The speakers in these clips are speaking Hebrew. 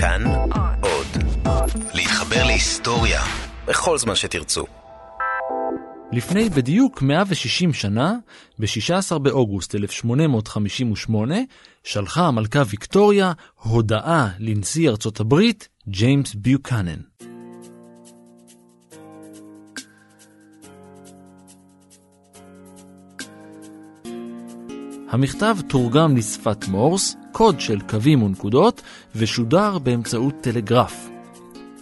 כאן עוד. להתחבר להיסטוריה בכל זמן שתרצו. לפני בדיוק 160 שנה, ב-16 באוגוסט 1858, שלחה המלכה ויקטוריה הודעה לנשיא ארצות הברית, ג'יימס ביוקנן. המכתב תורגם לשפת מורס, קוד של קווים ונקודות, ושודר באמצעות טלגרף.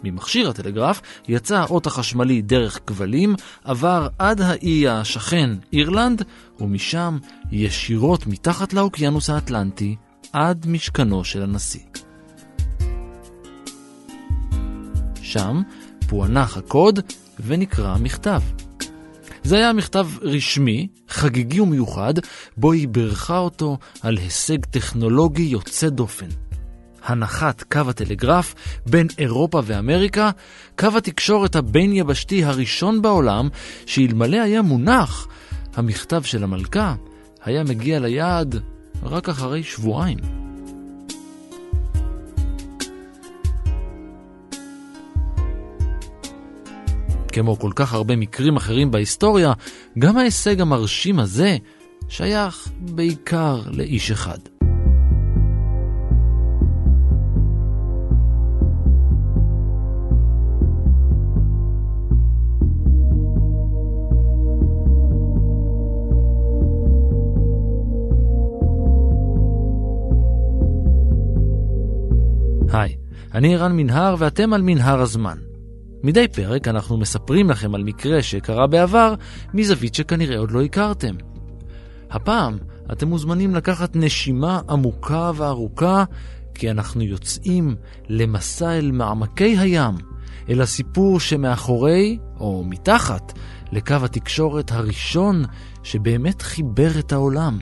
ממכשיר הטלגרף יצא האות החשמלי דרך כבלים, עבר עד האי השכן אירלנד, ומשם ישירות מתחת לאוקיינוס האטלנטי עד משכנו של הנשיא. שם פוענח הקוד ונקרא המכתב. זה היה מכתב רשמי, חגיגי ומיוחד, בו היא בירכה אותו על הישג טכנולוגי יוצא דופן. הנחת קו הטלגרף בין אירופה ואמריקה, קו התקשורת הבין-יבשתי הראשון בעולם, שאלמלא היה מונח, המכתב של המלכה היה מגיע ליעד רק אחרי שבועיים. כמו כל כך הרבה מקרים אחרים בהיסטוריה, גם ההישג המרשים הזה שייך בעיקר לאיש אחד. היי, אני ערן מנהר ואתם על מנהר הזמן. מדי פרק אנחנו מספרים לכם על מקרה שקרה בעבר מזווית שכנראה עוד לא הכרתם. הפעם אתם מוזמנים לקחת נשימה עמוקה וארוכה, כי אנחנו יוצאים למסע אל מעמקי הים, אל הסיפור שמאחורי, או מתחת, לקו התקשורת הראשון שבאמת חיבר את העולם.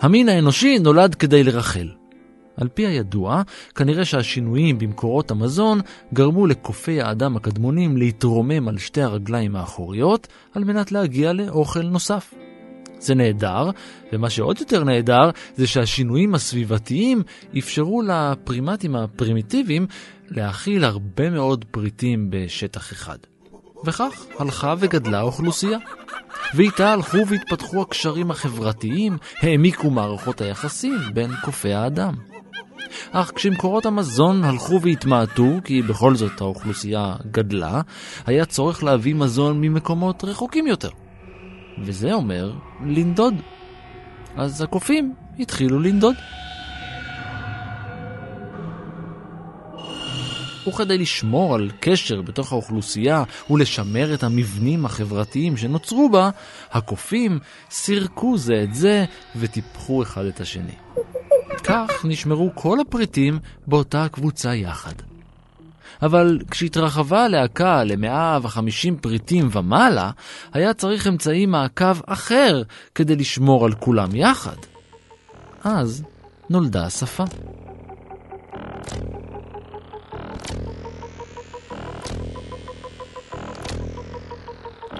המין האנושי נולד כדי לרחל. על פי הידוע, כנראה שהשינויים במקורות המזון גרמו לקופי האדם הקדמונים להתרומם על שתי הרגליים האחוריות על מנת להגיע לאוכל נוסף. זה נהדר, ומה שעוד יותר נהדר זה שהשינויים הסביבתיים אפשרו לפרימטים הפרימיטיביים להכיל הרבה מאוד פריטים בשטח אחד. וכך הלכה וגדלה האוכלוסייה. ואיתה הלכו והתפתחו הקשרים החברתיים, העמיקו מערכות היחסים בין קופי האדם. אך כשמקורות המזון הלכו והתמעטו, כי בכל זאת האוכלוסייה גדלה, היה צורך להביא מזון ממקומות רחוקים יותר. וזה אומר לנדוד. אז הקופים התחילו לנדוד. וכדי לשמור על קשר בתוך האוכלוסייה ולשמר את המבנים החברתיים שנוצרו בה, הקופים סירקו זה את זה וטיפחו אחד את השני. כך נשמרו כל הפריטים באותה קבוצה יחד. אבל כשהתרחבה הלהקה ל-150 פריטים ומעלה, היה צריך אמצעי מעקב אחר כדי לשמור על כולם יחד. אז נולדה השפה.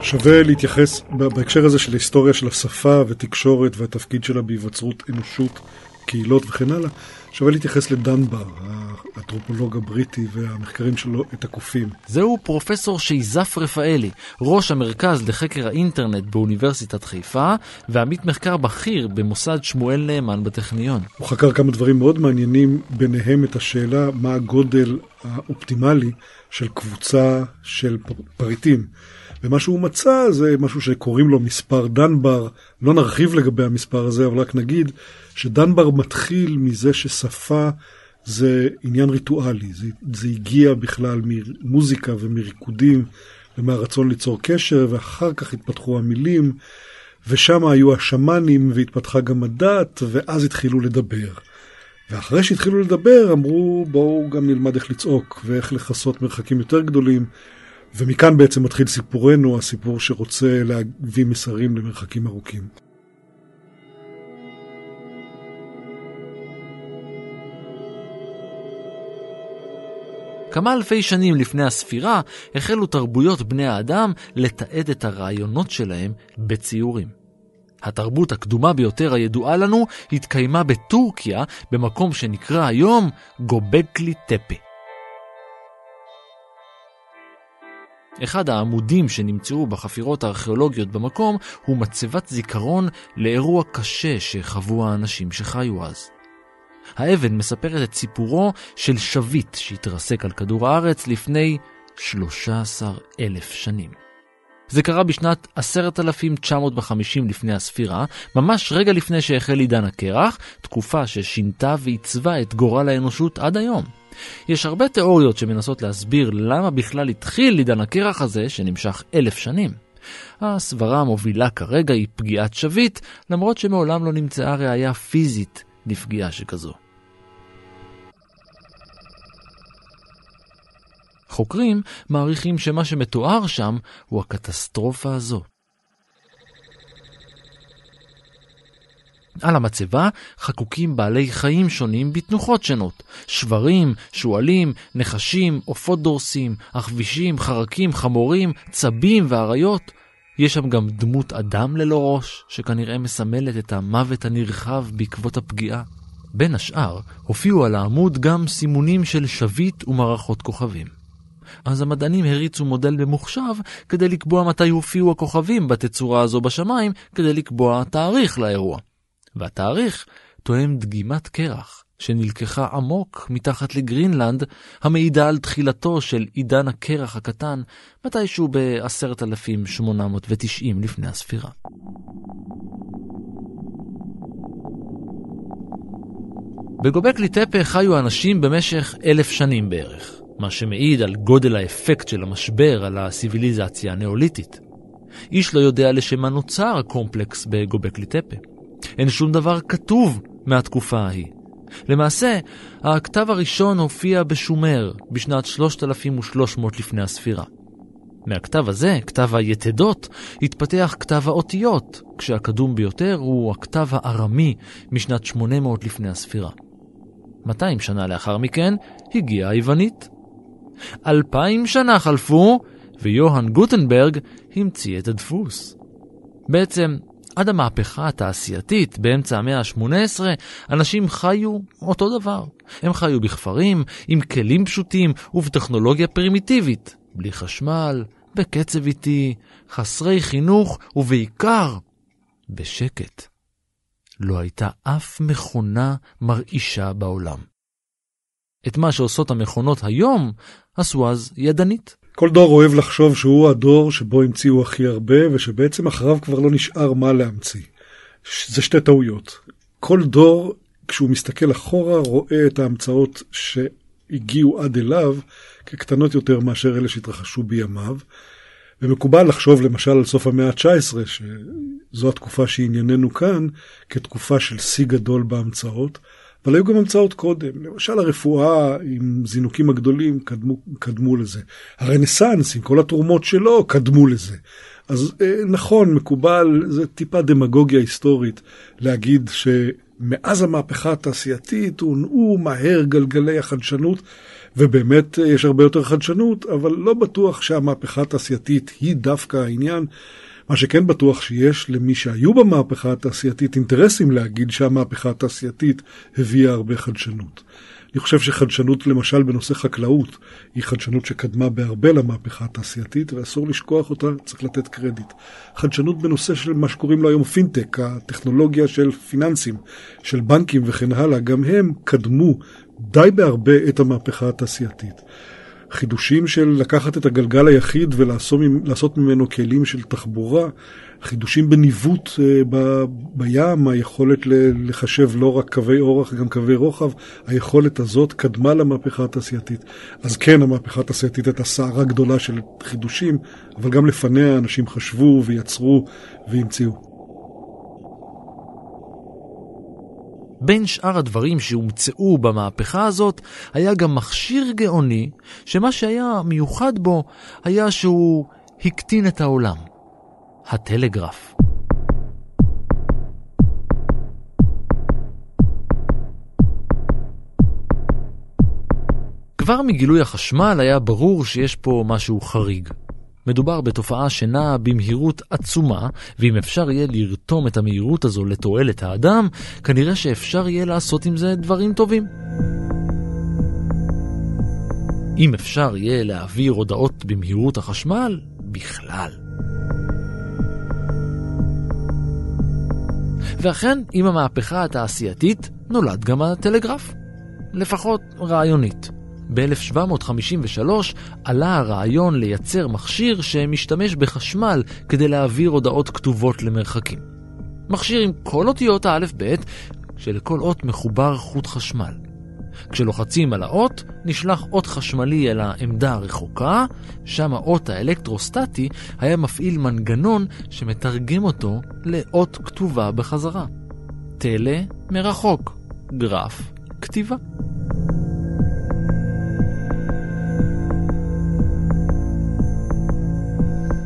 שווה להתייחס בהקשר הזה של ההיסטוריה של השפה ותקשורת והתפקיד שלה בהיווצרות אנושות, קהילות וכן הלאה, שווה להתייחס לדנבר, האנתרופולוג הבריטי והמחקרים שלו את הקופים. זהו פרופסור שייזף רפאלי, ראש המרכז לחקר האינטרנט באוניברסיטת חיפה, ועמית מחקר בכיר במוסד שמואל נאמן בטכניון. הוא חקר כמה דברים מאוד מעניינים, ביניהם את השאלה מה הגודל האופטימלי של קבוצה של פריטים. ומה שהוא מצא זה משהו שקוראים לו מספר דנבר, לא נרחיב לגבי המספר הזה, אבל רק נגיד שדנבר מתחיל מזה ששפה זה עניין ריטואלי, זה, זה הגיע בכלל ממוזיקה ומריקודים ומהרצון ליצור קשר, ואחר כך התפתחו המילים, ושם היו השמאנים והתפתחה גם הדת, ואז התחילו לדבר. ואחרי שהתחילו לדבר, אמרו בואו גם נלמד איך לצעוק ואיך לכסות מרחקים יותר גדולים. ומכאן בעצם מתחיל סיפורנו, הסיפור שרוצה להביא מסרים למרחקים ארוכים. כמה אלפי שנים לפני הספירה החלו תרבויות בני האדם לתעד את הרעיונות שלהם בציורים. התרבות הקדומה ביותר הידועה לנו התקיימה בטורקיה, במקום שנקרא היום גובקלי טפה. אחד העמודים שנמצאו בחפירות הארכיאולוגיות במקום הוא מצבת זיכרון לאירוע קשה שחוו האנשים שחיו אז. האבן מספרת את סיפורו של שביט שהתרסק על כדור הארץ לפני 13 אלף שנים. זה קרה בשנת 10,950 לפני הספירה, ממש רגע לפני שהחל עידן הקרח, תקופה ששינתה ועיצבה את גורל האנושות עד היום. יש הרבה תיאוריות שמנסות להסביר למה בכלל התחיל עידן הקרח הזה, שנמשך אלף שנים. הסברה המובילה כרגע היא פגיעת שביט, למרות שמעולם לא נמצאה ראייה פיזית לפגיעה שכזו. חוקרים מעריכים שמה שמתואר שם הוא הקטסטרופה הזו. על המצבה חקוקים בעלי חיים שונים בתנוחות שונות. שברים, שועלים, נחשים, עופות דורסים, עכבישים, חרקים, חמורים, צבים ואריות. יש שם גם דמות אדם ללא ראש, שכנראה מסמלת את המוות הנרחב בעקבות הפגיעה. בין השאר, הופיעו על העמוד גם סימונים של שביט ומערכות כוכבים. אז המדענים הריצו מודל ממוחשב כדי לקבוע מתי הופיעו הכוכבים בתצורה הזו בשמיים, כדי לקבוע תאריך לאירוע. והתאריך תואם דגימת קרח שנלקחה עמוק מתחת לגרינלנד, המעידה על תחילתו של עידן הקרח הקטן, מתישהו ב-10,890 לפני הספירה. בגובקלי טפה חיו אנשים במשך אלף שנים בערך, מה שמעיד על גודל האפקט של המשבר על הסיביליזציה הנאוליתית. איש לא יודע לשם מה נוצר הקומפלקס בגובקלי טפה. אין שום דבר כתוב מהתקופה ההיא. למעשה, הכתב הראשון הופיע בשומר בשנת 3300 לפני הספירה. מהכתב הזה, כתב היתדות, התפתח כתב האותיות, כשהקדום ביותר הוא הכתב הארמי משנת 800 לפני הספירה. 200 שנה לאחר מכן הגיעה היוונית. אלפיים שנה חלפו, ויוהאן גוטנברג המציא את הדפוס. בעצם, עד המהפכה התעשייתית באמצע המאה ה-18, אנשים חיו אותו דבר. הם חיו בכפרים, עם כלים פשוטים ובטכנולוגיה פרימיטיבית, בלי חשמל, בקצב איטי, חסרי חינוך ובעיקר בשקט. לא הייתה אף מכונה מרעישה בעולם. את מה שעושות המכונות היום, עשו אז ידנית. כל דור אוהב לחשוב שהוא הדור שבו המציאו הכי הרבה, ושבעצם אחריו כבר לא נשאר מה להמציא. זה שתי טעויות. כל דור, כשהוא מסתכל אחורה, רואה את ההמצאות שהגיעו עד אליו כקטנות יותר מאשר אלה שהתרחשו בימיו. ומקובל לחשוב למשל על סוף המאה ה-19, שזו התקופה שענייננו כאן, כתקופה של שיא גדול בהמצאות. אבל היו גם המצאות קודם. למשל הרפואה עם זינוקים הגדולים קדמו, קדמו לזה. הרנסאנס עם כל התרומות שלו קדמו לזה. אז אה, נכון, מקובל, זה טיפה דמגוגיה היסטורית להגיד שמאז המהפכה התעשייתית הונעו מהר גלגלי החדשנות, ובאמת אה, יש הרבה יותר חדשנות, אבל לא בטוח שהמהפכה התעשייתית היא דווקא העניין. מה שכן בטוח שיש למי שהיו במהפכה התעשייתית אינטרסים להגיד שהמהפכה התעשייתית הביאה הרבה חדשנות. אני חושב שחדשנות למשל בנושא חקלאות היא חדשנות שקדמה בהרבה למהפכה התעשייתית ואסור לשכוח אותה, צריך לתת קרדיט. חדשנות בנושא של מה שקוראים לו היום פינטק, הטכנולוגיה של פיננסים, של בנקים וכן הלאה, גם הם קדמו די בהרבה את המהפכה התעשייתית. חידושים של לקחת את הגלגל היחיד ולעשות ממנו כלים של תחבורה, חידושים בניווט אה, ב, בים, היכולת לחשב לא רק קווי אורך, גם קווי רוחב, היכולת הזאת קדמה למהפכה התעשייתית. אז כן, המהפכה התעשייתית הייתה סערה גדולה של חידושים, אבל גם לפניה אנשים חשבו ויצרו והמציאו. בין שאר הדברים שהומצאו במהפכה הזאת, היה גם מכשיר גאוני, שמה שהיה מיוחד בו היה שהוא הקטין את העולם. הטלגרף. כבר מגילוי החשמל היה ברור שיש פה משהו חריג. מדובר בתופעה שנעה במהירות עצומה, ואם אפשר יהיה לרתום את המהירות הזו לתועלת האדם, כנראה שאפשר יהיה לעשות עם זה דברים טובים. אם אפשר יהיה להעביר הודעות במהירות החשמל, בכלל. ואכן, עם המהפכה התעשייתית נולד גם הטלגרף. לפחות רעיונית. ב-1753 עלה הרעיון לייצר מכשיר שמשתמש בחשמל כדי להעביר הודעות כתובות למרחקים. מכשיר עם כל אותיות האלף-בית, שלכל אות מחובר חוט חשמל. כשלוחצים על האות, נשלח אות חשמלי אל העמדה הרחוקה, שם האות האלקטרוסטטי היה מפעיל מנגנון שמתרגם אותו לאות כתובה בחזרה. טלה מרחוק, גרף, כתיבה.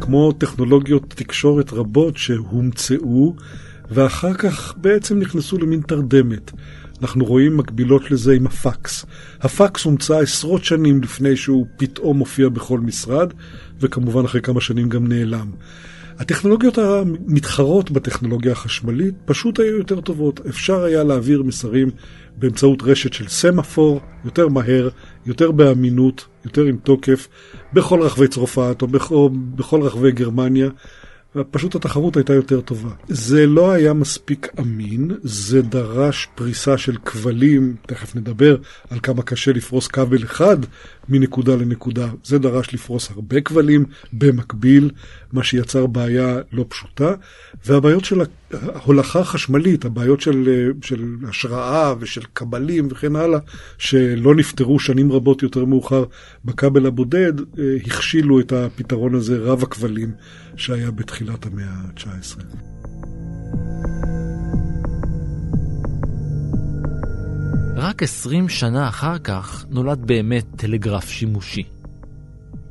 כמו טכנולוגיות תקשורת רבות שהומצאו ואחר כך בעצם נכנסו למין תרדמת. אנחנו רואים מקבילות לזה עם הפקס. הפקס הומצא עשרות שנים לפני שהוא פתאום מופיע בכל משרד, וכמובן אחרי כמה שנים גם נעלם. הטכנולוגיות המתחרות בטכנולוגיה החשמלית פשוט היו יותר טובות. אפשר היה להעביר מסרים באמצעות רשת של סמאפור, יותר מהר, יותר באמינות, יותר עם תוקף, בכל רחבי צרפת או בכל, בכל רחבי גרמניה. פשוט התחרות הייתה יותר טובה. זה לא היה מספיק אמין, זה דרש פריסה של כבלים, תכף נדבר על כמה קשה לפרוס כבל אחד מנקודה לנקודה. זה דרש לפרוס הרבה כבלים במקביל, מה שיצר בעיה לא פשוטה, והבעיות של ההולכה החשמלית, הבעיות של, של השראה ושל קבלים וכן הלאה, שלא נפתרו שנים רבות יותר מאוחר בכבל הבודד, אה, הכשילו את הפתרון הזה רב הכבלים שהיה בתחילת המאה ה-19. רק עשרים שנה אחר כך נולד באמת טלגרף שימושי.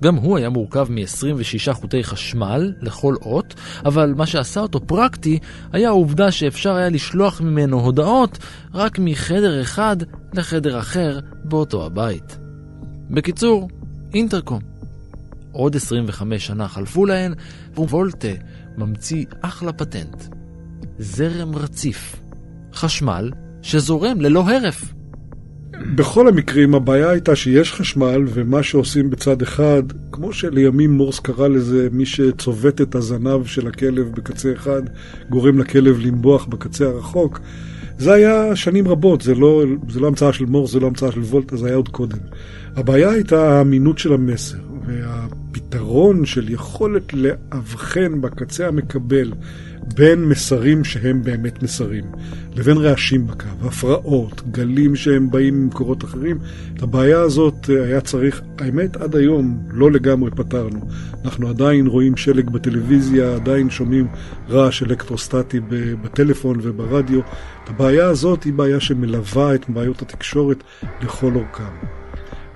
גם הוא היה מורכב מ-26 חוטי חשמל לכל אות, אבל מה שעשה אותו פרקטי היה העובדה שאפשר היה לשלוח ממנו הודעות רק מחדר אחד לחדר אחר באותו הבית. בקיצור, אינטרקום. עוד 25 שנה חלפו להן, ווולטה ממציא אחלה פטנט. זרם רציף. חשמל שזורם ללא הרף. בכל המקרים הבעיה הייתה שיש חשמל ומה שעושים בצד אחד, כמו שלימים מורס קרא לזה, מי שצובט את הזנב של הכלב בקצה אחד, גורם לכלב לנבוח בקצה הרחוק. זה היה שנים רבות, זה לא, זה לא המצאה של מורס, זה לא המצאה של וולטה, זה היה עוד קודם. הבעיה הייתה האמינות של המסר, והפתרון של יכולת לאבחן בקצה המקבל בין מסרים שהם באמת מסרים, לבין רעשים בקו, הפרעות, גלים שהם באים ממקורות אחרים. את הבעיה הזאת אה, היה צריך, האמת, עד היום לא לגמרי פתרנו. אנחנו עדיין רואים שלג בטלוויזיה, עדיין שומעים רעש אלקטרוסטטי בטלפון וברדיו. הבעיה הזאת היא בעיה שמלווה את בעיות התקשורת לכל אורכם.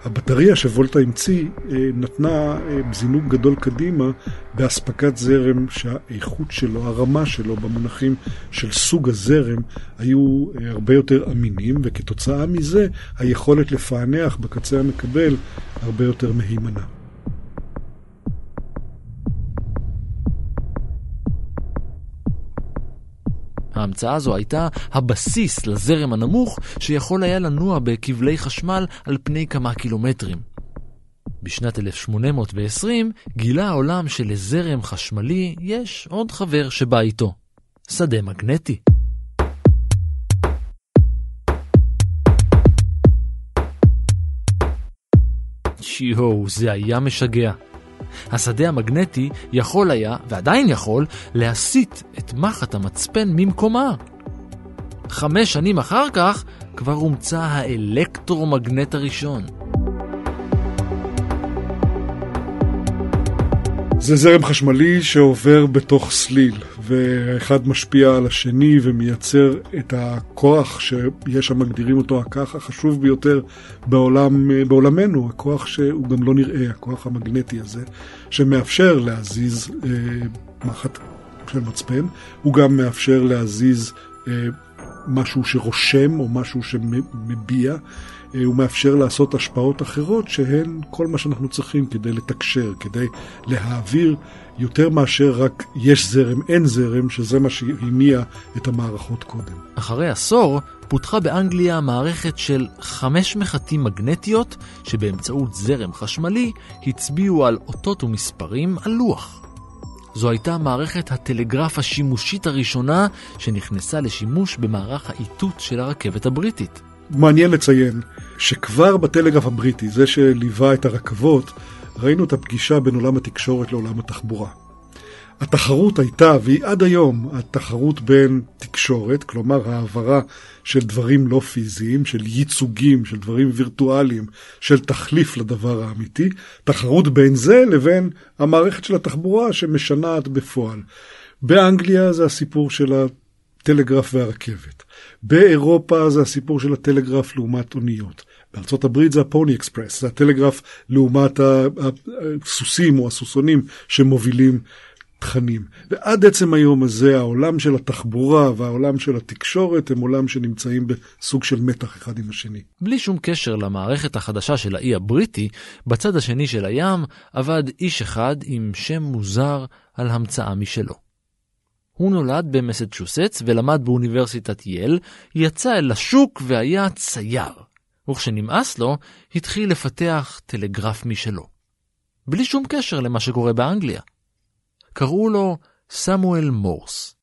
הבטריה שוולטה המציא אה, נתנה אה, זינוק גדול קדימה באספקת זרם שהאיכות שלו, הרמה שלו במונחים של סוג הזרם היו אה, הרבה יותר אמינים וכתוצאה מזה היכולת לפענח בקצה המקבל הרבה יותר מהימנה. ההמצאה הזו הייתה הבסיס לזרם הנמוך שיכול היה לנוע בכבלי חשמל על פני כמה קילומטרים. בשנת 1820 גילה העולם שלזרם חשמלי יש עוד חבר שבא איתו, שדה מגנטי. שיו, זה היה משגע. השדה המגנטי יכול היה, ועדיין יכול, להסיט את מחט המצפן ממקומה. חמש שנים אחר כך כבר הומצא האלקטרומגנט הראשון. זה זרם חשמלי שעובר בתוך סליל, והאחד משפיע על השני ומייצר את הכוח שיש המגדירים אותו הכך החשוב ביותר בעולם, בעולמנו, הכוח שהוא גם לא נראה, הכוח המגנטי הזה, שמאפשר להזיז אה, מחט של מצפן, הוא גם מאפשר להזיז אה, משהו שרושם או משהו שמביע, הוא מאפשר לעשות השפעות אחרות שהן כל מה שאנחנו צריכים כדי לתקשר, כדי להעביר יותר מאשר רק יש זרם, אין זרם, שזה מה שהניע את המערכות קודם. אחרי עשור פותחה באנגליה מערכת של חמש מחטים מגנטיות שבאמצעות זרם חשמלי הצביעו על אותות ומספרים על לוח. זו הייתה מערכת הטלגרף השימושית הראשונה שנכנסה לשימוש במערך האיתות של הרכבת הבריטית. מעניין לציין שכבר בטלגרף הבריטי, זה שליווה את הרכבות, ראינו את הפגישה בין עולם התקשורת לעולם התחבורה. התחרות הייתה, והיא עד היום, התחרות בין תקשורת, כלומר העברה של דברים לא פיזיים, של ייצוגים, של דברים וירטואליים, של תחליף לדבר האמיתי, תחרות בין זה לבין המערכת של התחבורה שמשנעת בפועל. באנגליה זה הסיפור של הטלגרף והרכבת. באירופה זה הסיפור של הטלגרף לעומת אוניות. הברית זה הפוני אקספרס, זה הטלגרף לעומת הסוסים או הסוסונים שמובילים תכנים. ועד עצם היום הזה העולם של התחבורה והעולם של התקשורת הם עולם שנמצאים בסוג של מתח אחד עם השני. בלי שום קשר למערכת החדשה של האי הבריטי, בצד השני של הים עבד איש אחד עם שם מוזר על המצאה משלו. הוא נולד במסצ'וסטס ולמד באוניברסיטת יל, יצא אל השוק והיה צייר. וכשנמאס לו, התחיל לפתח טלגרף משלו. בלי שום קשר למה שקורה באנגליה. קראו לו סמואל מורס.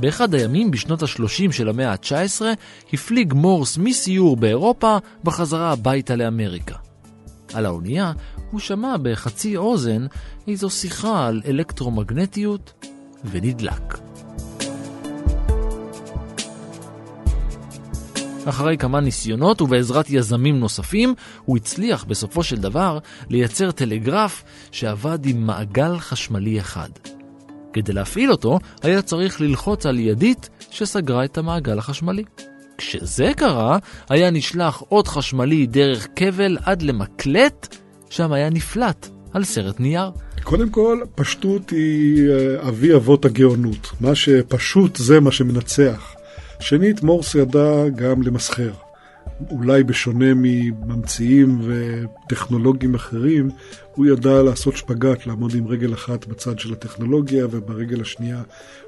באחד הימים בשנות ה-30 של המאה ה-19 הפליג מורס מסיור באירופה בחזרה הביתה לאמריקה. על האונייה הוא שמע בחצי אוזן איזו שיחה על אלקטרומגנטיות ונדלק. אחרי כמה ניסיונות ובעזרת יזמים נוספים, הוא הצליח בסופו של דבר לייצר טלגרף שעבד עם מעגל חשמלי אחד. כדי להפעיל אותו, היה צריך ללחוץ על ידית שסגרה את המעגל החשמלי. כשזה קרה, היה נשלח עוד חשמלי דרך כבל עד למקלט, שם היה נפלט על סרט נייר. קודם כל, פשטות היא אה, אבי אבות הגאונות. מה שפשוט זה מה שמנצח. שנית, מורס ידע גם למסחר. אולי בשונה מממציאים וטכנולוגים אחרים, הוא ידע לעשות שפגאט, לעמוד עם רגל אחת בצד של הטכנולוגיה וברגל השנייה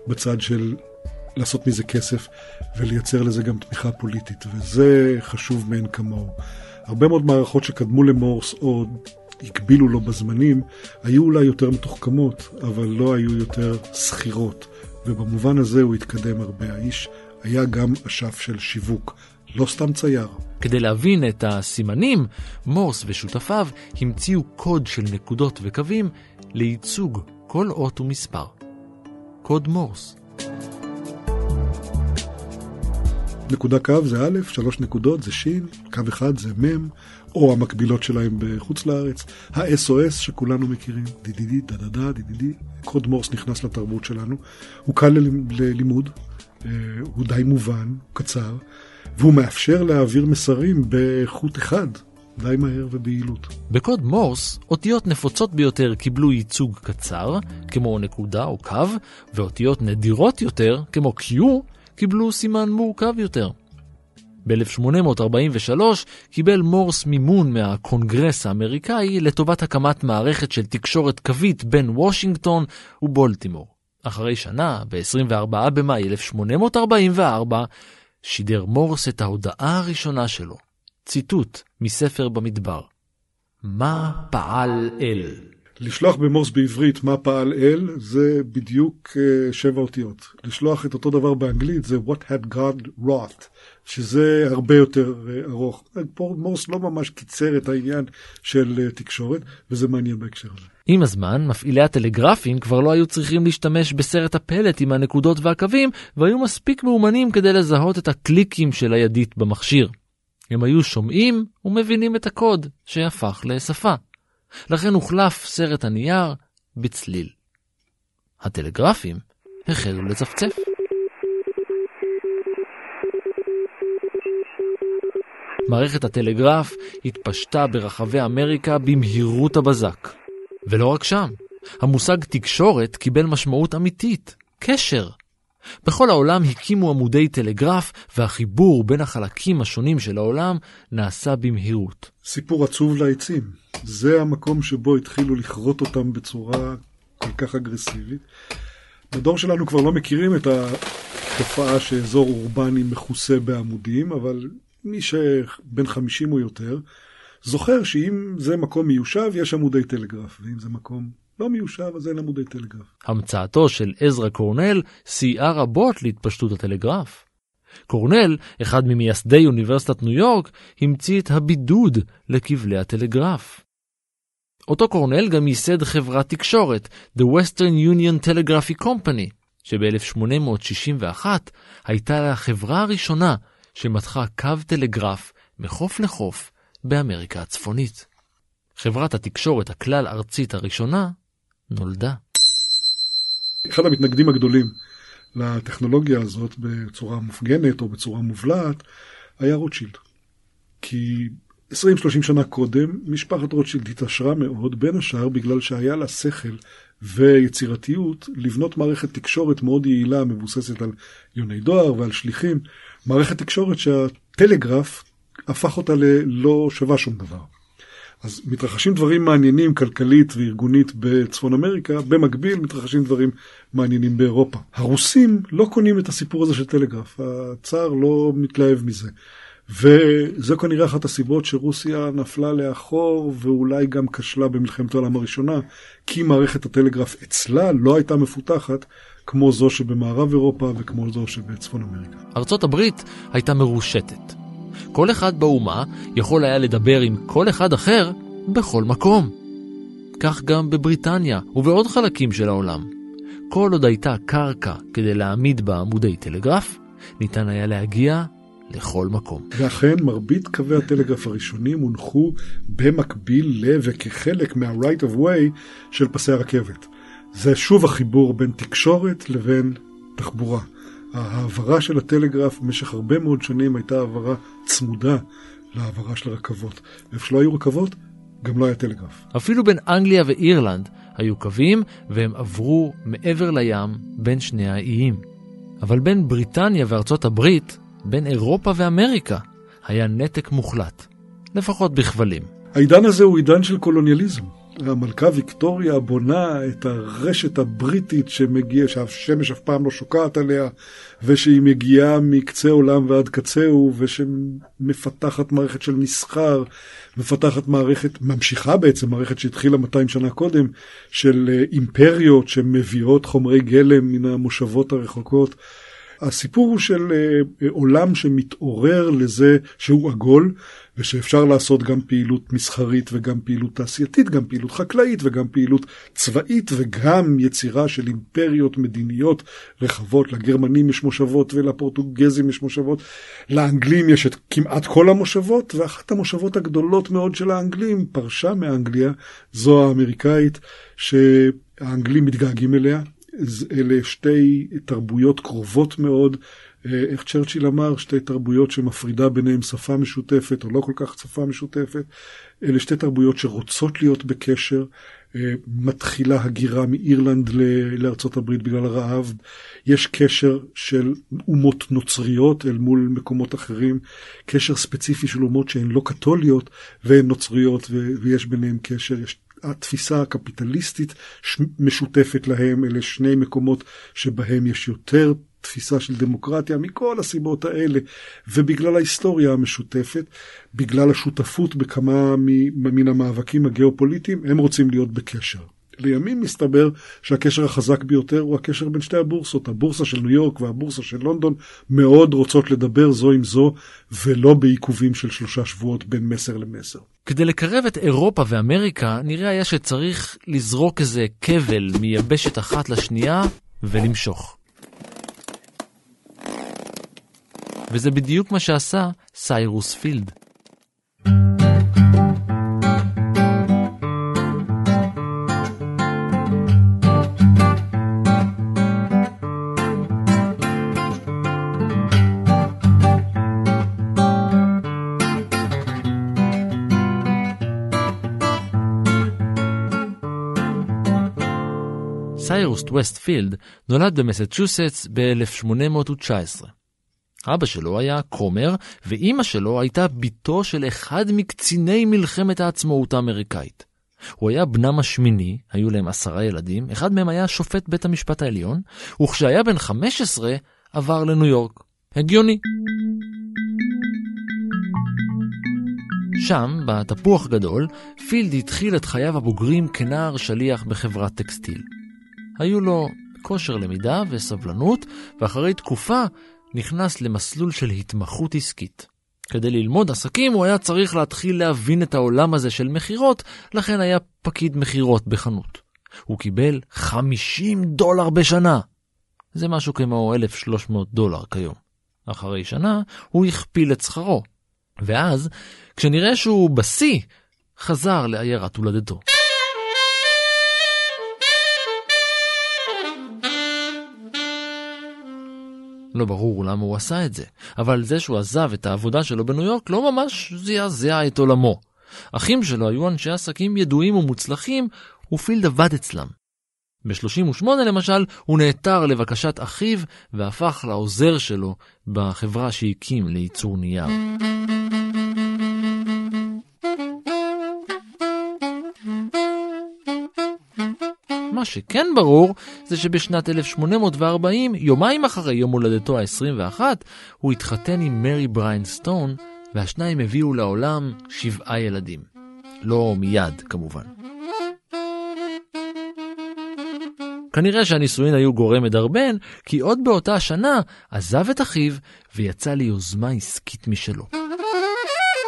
בצד של לעשות מזה כסף ולייצר לזה גם תמיכה פוליטית, וזה חשוב מאין כמוהו. הרבה מאוד מערכות שקדמו למורס או הגבילו לו בזמנים, היו אולי יותר מתוחכמות, אבל לא היו יותר שכירות, ובמובן הזה הוא התקדם הרבה. האיש היה גם אשף של שיווק, לא סתם צייר. כדי להבין את הסימנים, מורס ושותפיו המציאו קוד של נקודות וקווים לייצוג כל אות ומספר. קוד מורס. נקודה קו זה א', שלוש נקודות זה ש', קו אחד זה מ', או המקבילות שלהם בחוץ לארץ. ה-SOS שכולנו מכירים, דידידי, דדדה, דידידי. קוד מורס נכנס לתרבות שלנו. הוא קל ללימוד, אה, הוא די מובן, קצר, והוא מאפשר להעביר מסרים בחוט אחד. די מהר וביעילות. בקוד מורס, אותיות נפוצות ביותר קיבלו ייצוג קצר, כמו נקודה או קו, ואותיות נדירות יותר, כמו Q, קיבלו סימן מורכב יותר. ב-1843 קיבל מורס מימון מהקונגרס האמריקאי לטובת הקמת מערכת של תקשורת קווית בין וושינגטון ובולטימור. אחרי שנה, ב-24 במאי 1844, שידר מורס את ההודעה הראשונה שלו. ציטוט מספר במדבר: מה פעל אל? לשלוח במורס בעברית מה פעל אל זה בדיוק uh, שבע אותיות. לשלוח את אותו דבר באנגלית זה what had God wrought, שזה הרבה יותר uh, ארוך. מורס לא ממש קיצר את העניין של uh, תקשורת, וזה מעניין בהקשר הזה. עם הזמן, מפעילי הטלגרפים כבר לא היו צריכים להשתמש בסרט הפלט עם הנקודות והקווים, והיו מספיק מאומנים כדי לזהות את הקליקים של הידית במכשיר. הם היו שומעים ומבינים את הקוד, שהפך לשפה. לכן הוחלף סרט הנייר בצליל. הטלגרפים החלו לצפצף. מערכת הטלגרף התפשטה ברחבי אמריקה במהירות הבזק. ולא רק שם, המושג תקשורת קיבל משמעות אמיתית, קשר. בכל העולם הקימו עמודי טלגרף, והחיבור בין החלקים השונים של העולם נעשה במהירות. סיפור עצוב לעצים. זה המקום שבו התחילו לכרות אותם בצורה כל כך אגרסיבית. בדור שלנו כבר לא מכירים את התופעה שאזור אורבני מכוסה בעמודים, אבל מי שבן 50 או יותר, זוכר שאם זה מקום מיושב, יש עמודי טלגרף, ואם זה מקום לא מיושב, אז אין עמודי טלגרף. המצאתו של עזרא קורנל סייעה רבות להתפשטות הטלגרף. קורנל, אחד ממייסדי אוניברסיטת ניו יורק, המציא את הבידוד לכבלי הטלגרף. אותו קורנל גם ייסד חברת תקשורת, The Western Union Telegraphy Company, שב-1861 הייתה החברה הראשונה שמתחה קו טלגרף מחוף לחוף באמריקה הצפונית. חברת התקשורת הכלל-ארצית הראשונה נולדה. אחד המתנגדים הגדולים לטכנולוגיה הזאת בצורה מופגנת או בצורה מובלעת היה רוטשילד. כי 20-30 שנה קודם, משפחת רוטשילד התעשרה מאוד, בין השאר בגלל שהיה לה שכל ויצירתיות לבנות מערכת תקשורת מאוד יעילה, מבוססת על יוני דואר ועל שליחים, מערכת תקשורת שהטלגרף הפך אותה ללא שווה שום דבר. אז מתרחשים דברים מעניינים כלכלית וארגונית בצפון אמריקה, במקביל מתרחשים דברים מעניינים באירופה. הרוסים לא קונים את הסיפור הזה של טלגרף, הצאר לא מתלהב מזה. וזו כנראה אחת הסיבות שרוסיה נפלה לאחור ואולי גם כשלה במלחמת העולם הראשונה, כי מערכת הטלגרף אצלה לא הייתה מפותחת כמו זו שבמערב אירופה וכמו זו שבצפון אמריקה. ארצות הברית הייתה מרושתת. כל אחד באומה יכול היה לדבר עם כל אחד אחר בכל מקום. כך גם בבריטניה ובעוד חלקים של העולם. כל עוד הייתה קרקע כדי להעמיד בה עמודי טלגרף, ניתן היה להגיע לכל מקום. ואכן, מרבית קווי הטלגרף הראשונים הונחו במקביל ל וכחלק מה-right of way של פסי הרכבת. זה שוב החיבור בין תקשורת לבין תחבורה. ההעברה של הטלגרף במשך הרבה מאוד שנים הייתה העברה צמודה להעברה של הרכבות. ואיפה שלא היו רכבות, גם לא היה טלגרף. אפילו בין אנגליה ואירלנד היו קווים, והם עברו מעבר לים בין שני האיים. אבל בין בריטניה וארצות הברית, בין אירופה ואמריקה, היה נתק מוחלט, לפחות בכבלים. העידן הזה הוא עידן של קולוניאליזם. המלכה ויקטוריה בונה את הרשת הבריטית שמגיע, שהשמש אף פעם לא שוקעת עליה, ושהיא מגיעה מקצה עולם ועד קצהו, ושמפתחת מערכת של מסחר, מפתחת מערכת, ממשיכה בעצם מערכת שהתחילה 200 שנה קודם, של אה, אימפריות שמביאות חומרי גלם מן המושבות הרחוקות. הסיפור הוא של אה, עולם שמתעורר לזה שהוא עגול, ושאפשר לעשות גם פעילות מסחרית וגם פעילות תעשייתית, גם פעילות חקלאית וגם פעילות צבאית וגם יצירה של אימפריות מדיניות רחבות. לגרמנים יש מושבות ולפורטוגזים יש מושבות. לאנגלים יש את כמעט כל המושבות, ואחת המושבות הגדולות מאוד של האנגלים פרשה מאנגליה, זו האמריקאית, שהאנגלים מתגעגעים אליה. אלה שתי תרבויות קרובות מאוד. אה, איך צ'רצ'יל אמר, שתי תרבויות שמפרידה ביניהם שפה משותפת, או לא כל כך שפה משותפת. אלה שתי תרבויות שרוצות להיות בקשר. אה, מתחילה הגירה מאירלנד לארצות הברית בגלל הרעב. יש קשר של אומות נוצריות אל מול מקומות אחרים, קשר ספציפי של אומות שהן לא קתוליות והן נוצריות ויש ביניהם קשר. יש התפיסה הקפיטליסטית משותפת להם, אלה שני מקומות שבהם יש יותר תפיסה של דמוקרטיה מכל הסיבות האלה, ובגלל ההיסטוריה המשותפת, בגלל השותפות בכמה מן המאבקים הגיאופוליטיים, הם רוצים להיות בקשר. לימים מסתבר שהקשר החזק ביותר הוא הקשר בין שתי הבורסות. הבורסה של ניו יורק והבורסה של לונדון מאוד רוצות לדבר זו עם זו, ולא בעיכובים של שלושה שבועות בין מסר למסר. כדי לקרב את אירופה ואמריקה, נראה היה שצריך לזרוק איזה כבל מיבשת אחת לשנייה ולמשוך. וזה בדיוק מה שעשה סיירוס פילד. סיירוס ווסטפילד נולד במסצ'וסטס ב-1819. אבא שלו היה כומר, ואימא שלו הייתה בתו של אחד מקציני מלחמת העצמאות האמריקאית. הוא היה בנם השמיני, היו להם עשרה ילדים, אחד מהם היה שופט בית המשפט העליון, וכשהיה בן 15 עבר לניו יורק. הגיוני. שם, בתפוח גדול, פילד התחיל את חייו הבוגרים כנער שליח בחברת טקסטיל. היו לו כושר למידה וסבלנות, ואחרי תקופה נכנס למסלול של התמחות עסקית. כדי ללמוד עסקים הוא היה צריך להתחיל להבין את העולם הזה של מכירות, לכן היה פקיד מכירות בחנות. הוא קיבל 50 דולר בשנה. זה משהו כמו 1,300 דולר כיום. אחרי שנה הוא הכפיל את שכרו. ואז, כשנראה שהוא בשיא, חזר לעיירת הולדתו. לא ברור למה הוא עשה את זה, אבל זה שהוא עזב את העבודה שלו בניו יורק לא ממש זעזע את עולמו. אחים שלו היו אנשי עסקים ידועים ומוצלחים, ופילד עבד אצלם. ב-38 למשל, הוא נעתר לבקשת אחיו והפך לעוזר שלו בחברה שהקים לייצור נייר. מה שכן ברור, זה שבשנת 1840, יומיים אחרי יום הולדתו ה-21, הוא התחתן עם מרי בריין סטון, והשניים הביאו לעולם שבעה ילדים. לא מיד, כמובן. כנראה שהנישואין היו גורם מדרבן, כי עוד באותה השנה עזב את אחיו ויצא ליוזמה עסקית משלו.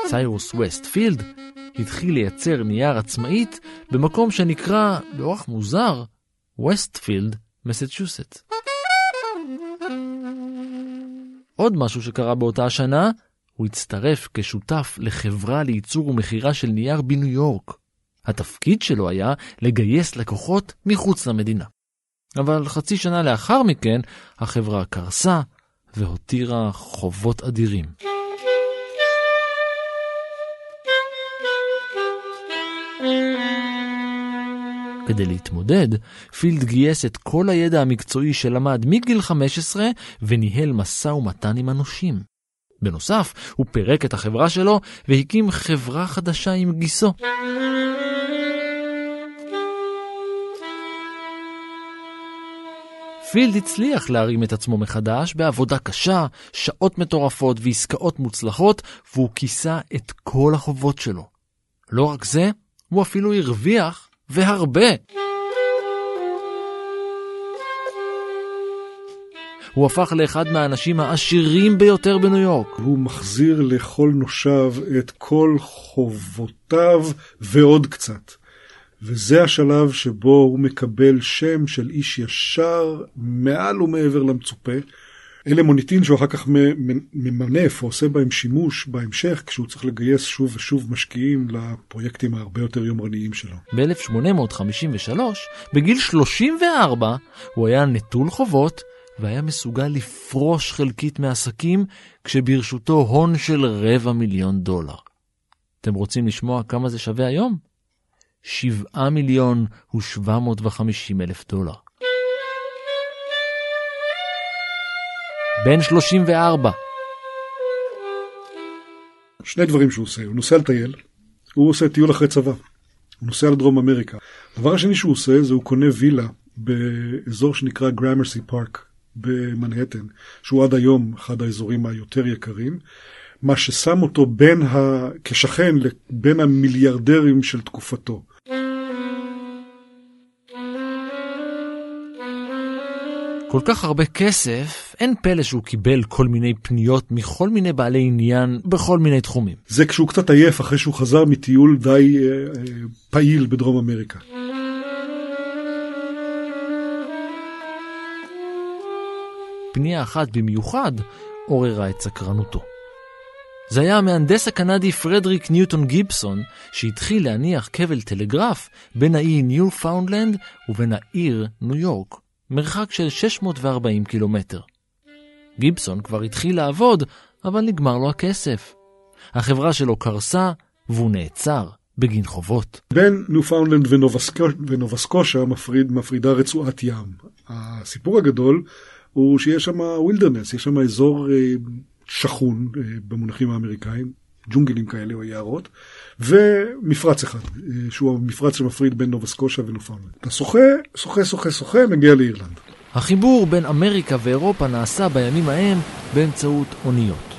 סיירוס ווסטפילד התחיל לייצר נייר עצמאית במקום שנקרא, באורח מוזר, ווסטפילד, מסצ'וסטס. עוד משהו שקרה באותה השנה, הוא הצטרף כשותף לחברה לייצור ומכירה של נייר בניו יורק. התפקיד שלו היה לגייס לקוחות מחוץ למדינה. אבל חצי שנה לאחר מכן, החברה קרסה והותירה חובות אדירים. כדי להתמודד, פילד גייס את כל הידע המקצועי שלמד מגיל 15 וניהל משא ומתן עם הנושים. בנוסף, הוא פירק את החברה שלו והקים חברה חדשה עם גיסו. פילד הצליח להרים את עצמו מחדש בעבודה קשה, שעות מטורפות ועסקאות מוצלחות, והוא כיסה את כל החובות שלו. לא רק זה, הוא אפילו הרוויח והרבה. הוא הפך לאחד מהאנשים העשירים ביותר בניו יורק. הוא מחזיר לכל נושיו את כל חובותיו ועוד קצת. וזה השלב שבו הוא מקבל שם של איש ישר מעל ומעבר למצופה. אלה מוניטין שהוא אחר כך ממנף או עושה בהם שימוש בהמשך כשהוא צריך לגייס שוב ושוב משקיעים לפרויקטים ההרבה יותר יומרניים שלו. ב-1853, בגיל 34, הוא היה נטול חובות והיה מסוגל לפרוש חלקית מעסקים כשברשותו הון של רבע מיליון דולר. אתם רוצים לשמוע כמה זה שווה היום? 7 מיליון ו-750 אלף דולר. בן 34. שני דברים שהוא עושה, הוא נוסע לטייל, הוא עושה טיול אחרי צבא, הוא נוסע לדרום אמריקה. הדבר השני שהוא עושה זה הוא קונה וילה באזור שנקרא גרמרסי פארק במנהטן, שהוא עד היום אחד האזורים היותר יקרים, מה ששם אותו בין ה... כשכן בין המיליארדרים של תקופתו. כל כך הרבה כסף, אין פלא שהוא קיבל כל מיני פניות מכל מיני בעלי עניין בכל מיני תחומים. זה כשהוא קצת עייף אחרי שהוא חזר מטיול די אה, אה, פעיל בדרום אמריקה. פנייה אחת במיוחד עוררה את סקרנותו. זה היה המהנדס הקנדי פרדריק ניוטון גיבסון, שהתחיל להניח כבל טלגרף בין האי ניו-פאונדלנד ובין העיר ניו יורק. מרחק של 640 קילומטר. גיבסון כבר התחיל לעבוד, אבל נגמר לו הכסף. החברה שלו קרסה, והוא נעצר בגין חובות. בין ניופאונדלנד ונובה סקושה מפריד, מפרידה רצועת ים. הסיפור הגדול הוא שיש שם wilderness, יש שם אזור אה, שכון אה, במונחים האמריקאים, ג'ונגלים כאלה או יערות, ומפרץ אחד, אה, שהוא המפרץ שמפריד בין נובה סקושה ונופאונדלנד. אתה שוחה, שוחה, שוחה, שוחה, מגיע לאירלנד. החיבור בין אמריקה ואירופה נעשה בימים ההם באמצעות אוניות.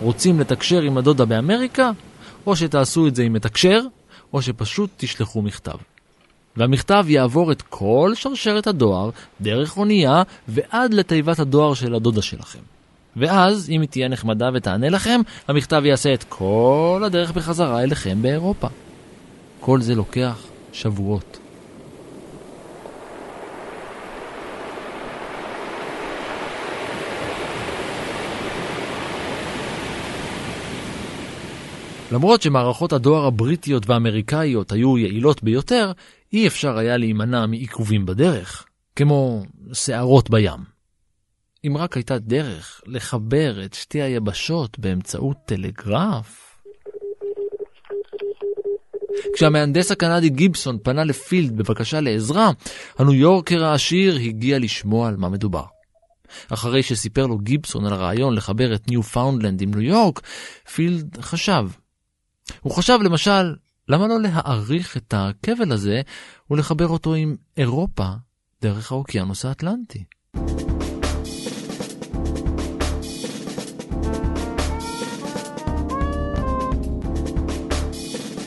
רוצים לתקשר עם הדודה באמריקה? או שתעשו את זה עם מתקשר, או שפשוט תשלחו מכתב. והמכתב יעבור את כל שרשרת הדואר, דרך אונייה, ועד לתיבת הדואר של הדודה שלכם. ואז, אם היא תהיה נחמדה ותענה לכם, המכתב יעשה את כל הדרך בחזרה אליכם באירופה. כל זה לוקח שבועות. למרות שמערכות הדואר הבריטיות והאמריקאיות היו יעילות ביותר, אי אפשר היה להימנע מעיכובים בדרך, כמו סערות בים. אם רק הייתה דרך לחבר את שתי היבשות באמצעות טלגרף. כשהמהנדס הקנדי גיבסון פנה לפילד בבקשה לעזרה, הניו יורקר העשיר הגיע לשמוע על מה מדובר. אחרי שסיפר לו גיבסון על הרעיון לחבר את ניו-פאונדלנד עם ניו יורק, פילד חשב הוא חשב למשל, למה לא להאריך את הכבל הזה ולחבר אותו עם אירופה דרך האוקיינוס האטלנטי?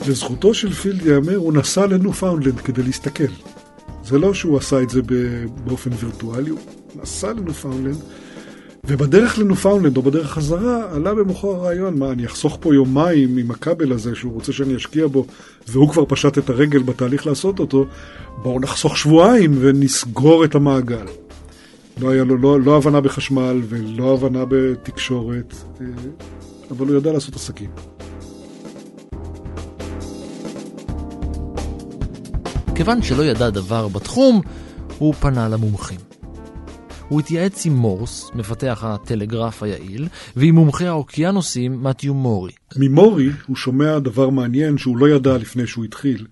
לזכותו של פילד ייאמר, הוא נסע לנופאונדלנד כדי להסתכל. זה לא שהוא עשה את זה באופן וירטואלי, הוא נסע לנופאונדלנד ובדרך לנופאונלנד או בדרך חזרה עלה במוחו הרעיון, מה, אני אחסוך פה יומיים עם הכבל הזה שהוא רוצה שאני אשקיע בו, והוא כבר פשט את הרגל בתהליך לעשות אותו, בואו נחסוך שבועיים ונסגור את המעגל. לא היה לו לא, לא הבנה בחשמל ולא הבנה בתקשורת, אה, אבל הוא ידע לעשות עסקים. כיוון שלא ידע דבר בתחום, הוא פנה למומחים. הוא התייעץ עם מורס, מפתח הטלגרף היעיל, ועם מומחה האוקיינוסים מתיו מורי. ממורי הוא שומע דבר מעניין שהוא לא ידע לפני שהוא התחיל,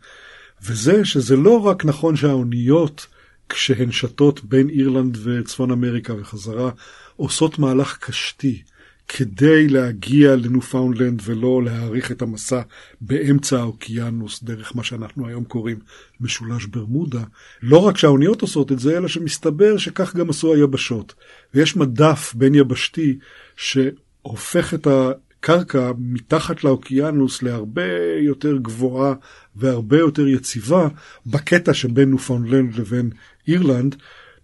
וזה שזה לא רק נכון שהאוניות, כשהן שטות בין אירלנד וצפון אמריקה וחזרה, עושות מהלך קשתי. כדי להגיע לנופאונדלנד ולא להאריך את המסע באמצע האוקיינוס דרך מה שאנחנו היום קוראים משולש ברמודה. לא רק שהאוניות עושות את זה, אלא שמסתבר שכך גם עשו היבשות. ויש מדף בין יבשתי שהופך את הקרקע מתחת לאוקיינוס להרבה יותר גבוהה והרבה יותר יציבה בקטע שבין נופאונדלנד לבין אירלנד.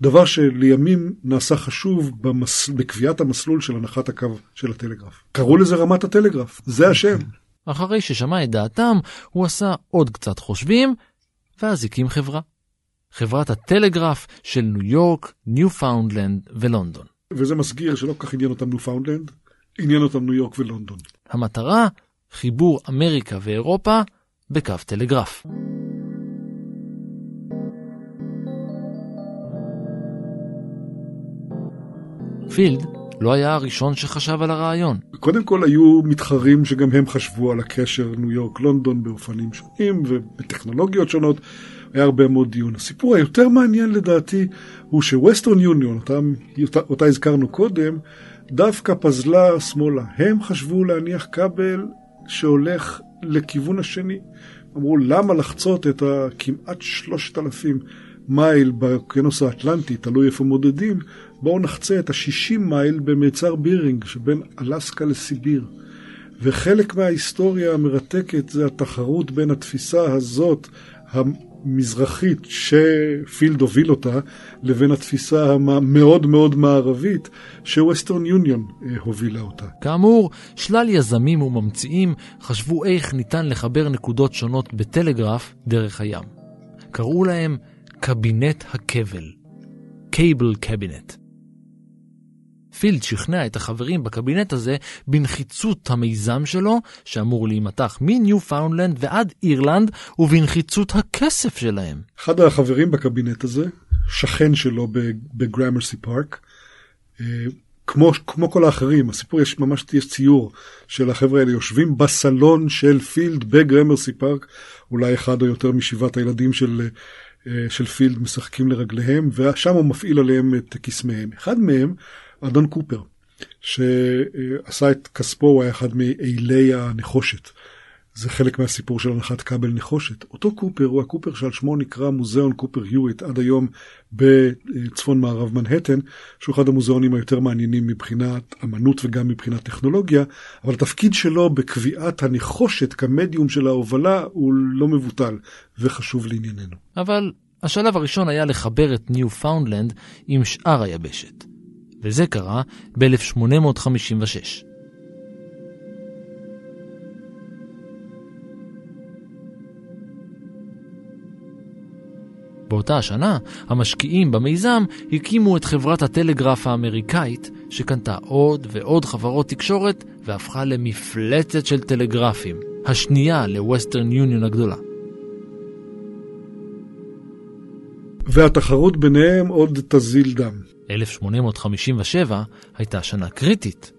דבר שלימים נעשה חשוב במס... בקביעת המסלול של הנחת הקו של הטלגרף. קראו לזה רמת הטלגרף, זה השם. אחרי ששמע את דעתם, הוא עשה עוד קצת חושבים, ואז הקים חברה. חברת הטלגרף של ניו יורק, ניו-פאונדלנד ולונדון. וזה מסגיר שלא כל כך עניין אותם ניו-פאונדלנד, עניין אותם ניו יורק ולונדון. המטרה, חיבור אמריקה ואירופה בקו טלגרף. פילד לא היה הראשון שחשב על הרעיון. קודם כל היו מתחרים שגם הם חשבו על הקשר ניו יורק-לונדון באופנים שונים ובטכנולוגיות שונות. היה הרבה מאוד דיון. הסיפור היותר מעניין לדעתי הוא שווסטרן יוניון, אותה, אותה הזכרנו קודם, דווקא פזלה שמאלה. הם חשבו להניח כבל שהולך לכיוון השני. אמרו, למה לחצות את הכמעט שלושת אלפים מייל באוקיינוס האטלנטי, תלוי איפה מודדים, בואו נחצה את ה-60 מייל במיצר בירינג שבין אלסקה לסיביר. וחלק מההיסטוריה המרתקת זה התחרות בין התפיסה הזאת, המזרחית, שפילד הוביל אותה, לבין התפיסה המאוד מאוד מערבית, שווסטרן יוניון אה, הובילה אותה. כאמור, שלל יזמים וממציאים חשבו איך ניתן לחבר נקודות שונות בטלגרף דרך הים. קראו להם קבינט הכבל, Cable Cabinet. פילד שכנע את החברים בקבינט הזה בנחיצות המיזם שלו, שאמור להימתח מניו-פאונדלנד ועד אירלנד, ובנחיצות הכסף שלהם. אחד החברים בקבינט הזה, שכן שלו בגרמרסי פארק, אה, כמו, כמו כל האחרים, הסיפור יש ממש יש ציור של החבר'ה האלה יושבים בסלון של פילד בגרמרסי פארק, אולי אחד או יותר משבעת הילדים של, של פילד משחקים לרגליהם, ושם הוא מפעיל עליהם את קסמיהם. אחד מהם, אדון קופר, שעשה את כספו, הוא היה אחד מאילי הנחושת. זה חלק מהסיפור של הנחת כבל נחושת. אותו קופר הוא הקופר שעל שמו נקרא מוזיאון קופר היואיט עד היום בצפון מערב מנהטן, שהוא אחד המוזיאונים היותר מעניינים מבחינת אמנות וגם מבחינת טכנולוגיה, אבל התפקיד שלו בקביעת הנחושת כמדיום של ההובלה הוא לא מבוטל וחשוב לענייננו. אבל השלב הראשון היה לחבר את ניו-פאונדלנד עם שאר היבשת, וזה קרה ב-1856. באותה השנה, המשקיעים במיזם הקימו את חברת הטלגרף האמריקאית, שקנתה עוד ועוד חברות תקשורת והפכה למפלצת של טלגרפים, השנייה לווסטרן יוניון הגדולה. והתחרות ביניהם עוד תזיל דם. 1857 הייתה שנה קריטית.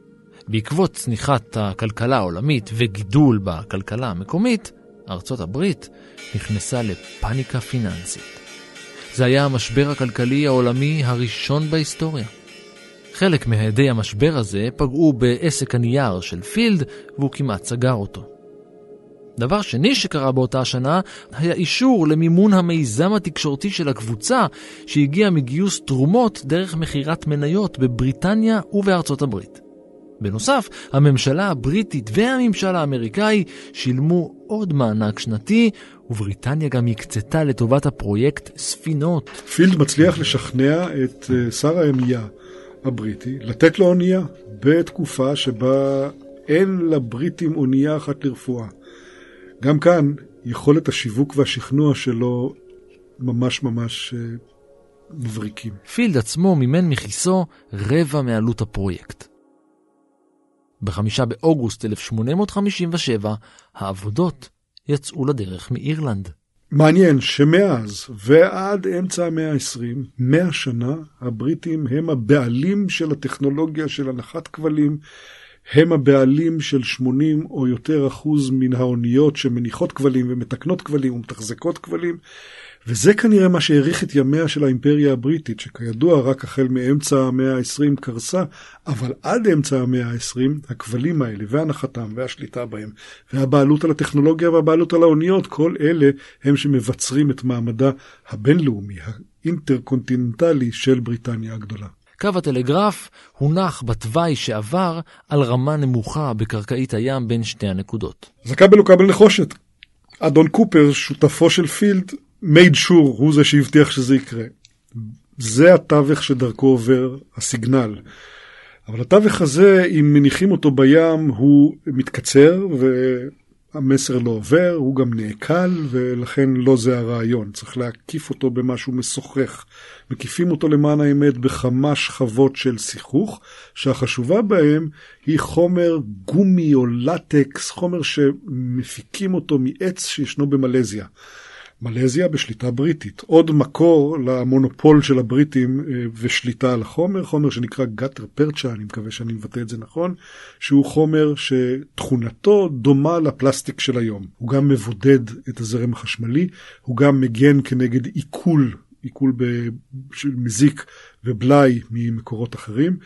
בעקבות צניחת הכלכלה העולמית וגידול בכלכלה המקומית, ארצות הברית נכנסה לפאניקה פיננסית. זה היה המשבר הכלכלי העולמי הראשון בהיסטוריה. חלק מהדי המשבר הזה פגעו בעסק הנייר של פילד, והוא כמעט סגר אותו. דבר שני שקרה באותה השנה היה אישור למימון המיזם התקשורתי של הקבוצה שהגיע מגיוס תרומות דרך מכירת מניות בבריטניה ובארצות הברית. בנוסף, הממשלה הבריטית והממשל האמריקאי שילמו עוד מענק שנתי, ובריטניה גם הקצתה לטובת הפרויקט ספינות. פילד מצליח לשכנע את אה, שר האמייה הבריטי לתת לו אונייה בתקופה שבה אין לבריטים אונייה אחת לרפואה. גם כאן יכולת השיווק והשכנוע שלו ממש ממש אה, מבריקים. פילד עצמו מימן מכיסו רבע מעלות הפרויקט. בחמישה באוגוסט 1857 העבודות יצאו לדרך מאירלנד. מעניין שמאז ועד אמצע המאה ה-20, מאה שנה, הבריטים הם הבעלים של הטכנולוגיה של הנחת כבלים, הם הבעלים של 80 או יותר אחוז מן האוניות שמניחות כבלים ומתקנות כבלים ומתחזקות כבלים, וזה כנראה מה שהאריך את ימיה של האימפריה הבריטית, שכידוע רק החל מאמצע המאה ה-20 קרסה, אבל עד אמצע המאה ה-20 הכבלים האלה והנחתם והשליטה בהם, והבעלות על הטכנולוגיה והבעלות על האוניות, כל אלה הם שמבצרים את מעמדה הבינלאומי, האינטרקונטיננטלי של בריטניה הגדולה. קו הטלגרף הונח בתוואי שעבר על רמה נמוכה בקרקעית הים בין שתי הנקודות. אז הכבל הוא כבל נחושת. אדון קופר, שותפו של פילד, made sure הוא זה שהבטיח שזה יקרה. זה התווך שדרכו עובר הסיגנל. אבל התווך הזה, אם מניחים אותו בים, הוא מתקצר והמסר לא עובר, הוא גם נעקל, ולכן לא זה הרעיון. צריך להקיף אותו במשהו משוחך. מקיפים אותו למען האמת בכמה שכבות של שיחוך, שהחשובה בהם היא חומר גומי או לטקס, חומר שמפיקים אותו מעץ שישנו במלזיה. מלזיה בשליטה בריטית. עוד מקור למונופול של הבריטים אה, ושליטה על החומר, חומר שנקרא גאטר פרצ'ה, אני מקווה שאני מבטא את זה נכון, שהוא חומר שתכונתו דומה לפלסטיק של היום. הוא גם מבודד את הזרם החשמלי, הוא גם מגן כנגד עיכול עיכול של מזיק ובלאי ממקורות אחרים,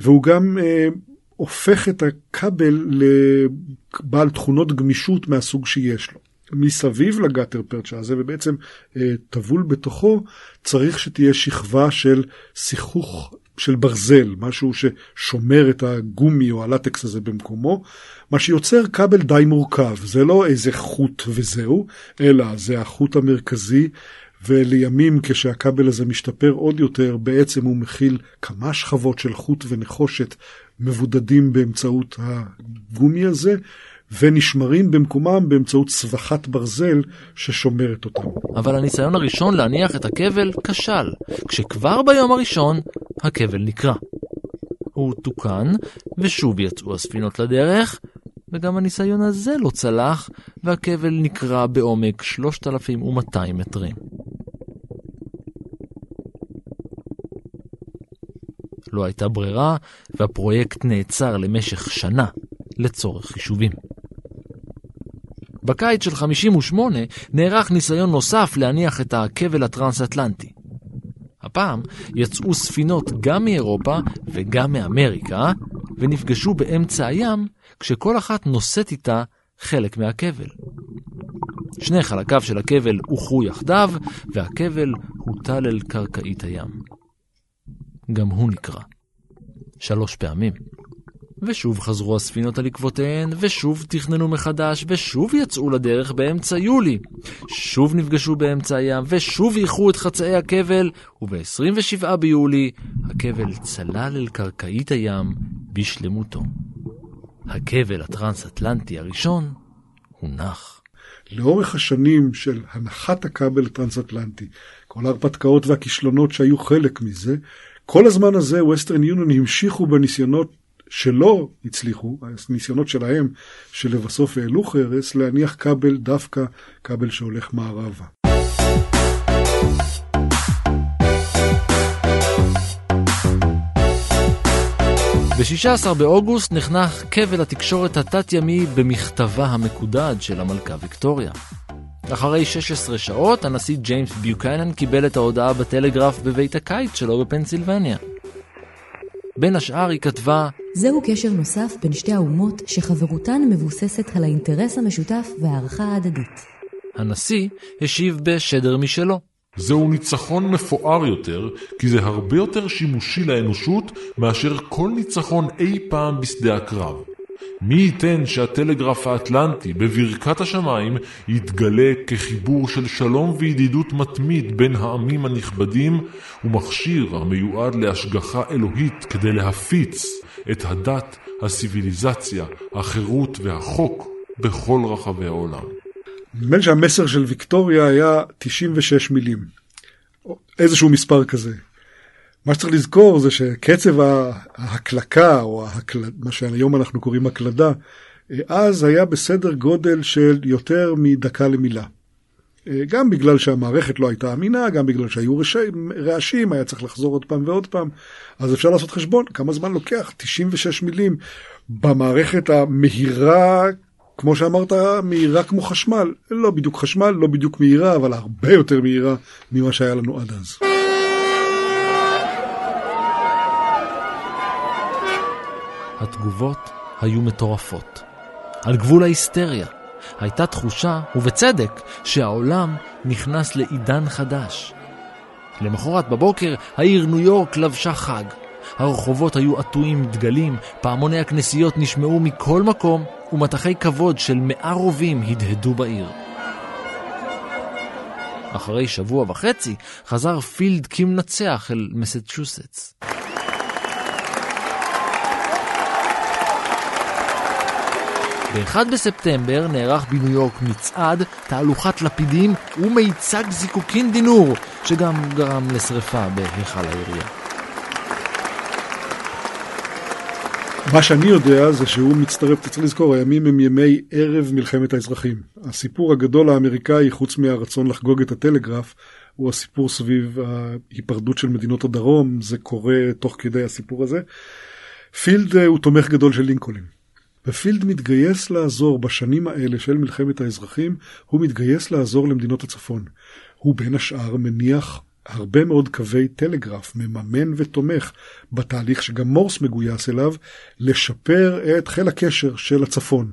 והוא גם אה, הופך את הכבל לבעל תכונות גמישות מהסוג שיש לו. מסביב לגאטר פרצ'ה הזה, ובעצם אה, טבול בתוכו, צריך שתהיה שכבה של שיחוך של ברזל, משהו ששומר את הגומי או הלטקס הזה במקומו, מה שיוצר כבל די מורכב. זה לא איזה חוט וזהו, אלא זה החוט המרכזי, ולימים כשהכבל הזה משתפר עוד יותר, בעצם הוא מכיל כמה שכבות של חוט ונחושת מבודדים באמצעות הגומי הזה, ונשמרים במקומם באמצעות צווחת ברזל ששומרת אותם. אבל הניסיון הראשון להניח את הכבל כשל, כשכבר ביום הראשון הכבל נקרע. הוא תוקן, ושוב יצאו הספינות לדרך, וגם הניסיון הזה לא צלח, והכבל נקרע בעומק 3,200 מטרים. לא הייתה ברירה, והפרויקט נעצר למשך שנה לצורך חישובים. בקיץ של 58 נערך ניסיון נוסף להניח את הכבל הטרנס-אטלנטי. הפעם יצאו ספינות גם מאירופה וגם מאמריקה, ונפגשו באמצע הים, כשכל אחת נושאת איתה חלק מהכבל. שני חלקיו של הכבל הוכרו יחדיו, והכבל הוטל אל קרקעית הים. גם הוא נקרע. שלוש פעמים. ושוב חזרו הספינות על עקבותיהן, ושוב תכננו מחדש, ושוב יצאו לדרך באמצע יולי. שוב נפגשו באמצע הים, ושוב איחרו את חצאי הכבל, וב-27 ביולי הכבל צלל אל קרקעית הים בשלמותו. הכבל הטרנס-אטלנטי הראשון הונח. לאורך השנים של הנחת הכבל הטרנס-אטלנטי, כל ההרפתקאות והכישלונות שהיו חלק מזה, כל הזמן הזה ווסטרן יוניון המשיכו בניסיונות שלא הצליחו, הניסיונות שלהם, שלבסוף העלו חרס, להניח כבל דווקא כבל שהולך מערבה. ב-16 באוגוסט נחנך כבל התקשורת התת-ימי במכתבה המקודד של המלכה ויקטוריה. אחרי 16 שעות, הנשיא ג'יימס ביוקיינן קיבל את ההודעה בטלגרף בבית הקיץ שלו בפנסילבניה. בין השאר היא כתבה זהו קשר נוסף בין שתי האומות שחברותן מבוססת על האינטרס המשותף והערכה ההדדית. הנשיא השיב בשדר משלו. זהו ניצחון מפואר יותר, כי זה הרבה יותר שימושי לאנושות מאשר כל ניצחון אי פעם בשדה הקרב. מי ייתן שהטלגרף האטלנטי בברכת השמיים יתגלה כחיבור של שלום וידידות מתמיד בין העמים הנכבדים ומכשיר המיועד להשגחה אלוהית כדי להפיץ את הדת, הסיביליזציה, החירות והחוק בכל רחבי העולם. נדמה לי שהמסר של ויקטוריה היה 96 מילים, איזשהו מספר כזה. מה שצריך לזכור זה שקצב ההקלקה, או ההקל... מה שהיום אנחנו קוראים הקלדה, אז היה בסדר גודל של יותר מדקה למילה. גם בגלל שהמערכת לא הייתה אמינה, גם בגלל שהיו רעשים, היה צריך לחזור עוד פעם ועוד פעם. אז אפשר לעשות חשבון, כמה זמן לוקח? 96 מילים במערכת המהירה, כמו שאמרת, מהירה כמו חשמל. לא בדיוק חשמל, לא בדיוק מהירה, אבל הרבה יותר מהירה ממה שהיה לנו עד אז. התגובות היו מטורפות. על גבול ההיסטריה. הייתה תחושה, ובצדק, שהעולם נכנס לעידן חדש. למחרת בבוקר העיר ניו יורק לבשה חג. הרחובות היו עטויים דגלים, פעמוני הכנסיות נשמעו מכל מקום, ומטחי כבוד של מאה רובים הדהדו בעיר. אחרי שבוע וחצי חזר פילד כמנצח אל מסצ'וסטס. ב-1 בספטמבר נערך בניו יורק מצעד, תהלוכת לפידים ומיצג זיקוקין דינור, שגם גרם לשרפה בהיכל העירייה. מה שאני יודע זה שהוא מצטרף, אתה צריך לזכור, הימים הם ימי ערב מלחמת האזרחים. הסיפור הגדול האמריקאי, חוץ מהרצון לחגוג את הטלגרף, הוא הסיפור סביב ההיפרדות של מדינות הדרום, זה קורה תוך כדי הסיפור הזה. פילד הוא תומך גדול של לינקולן. ופילד מתגייס לעזור בשנים האלה של מלחמת האזרחים, הוא מתגייס לעזור למדינות הצפון. הוא בין השאר מניח הרבה מאוד קווי טלגרף, מממן ותומך בתהליך שגם מורס מגויס אליו, לשפר את חיל הקשר של הצפון.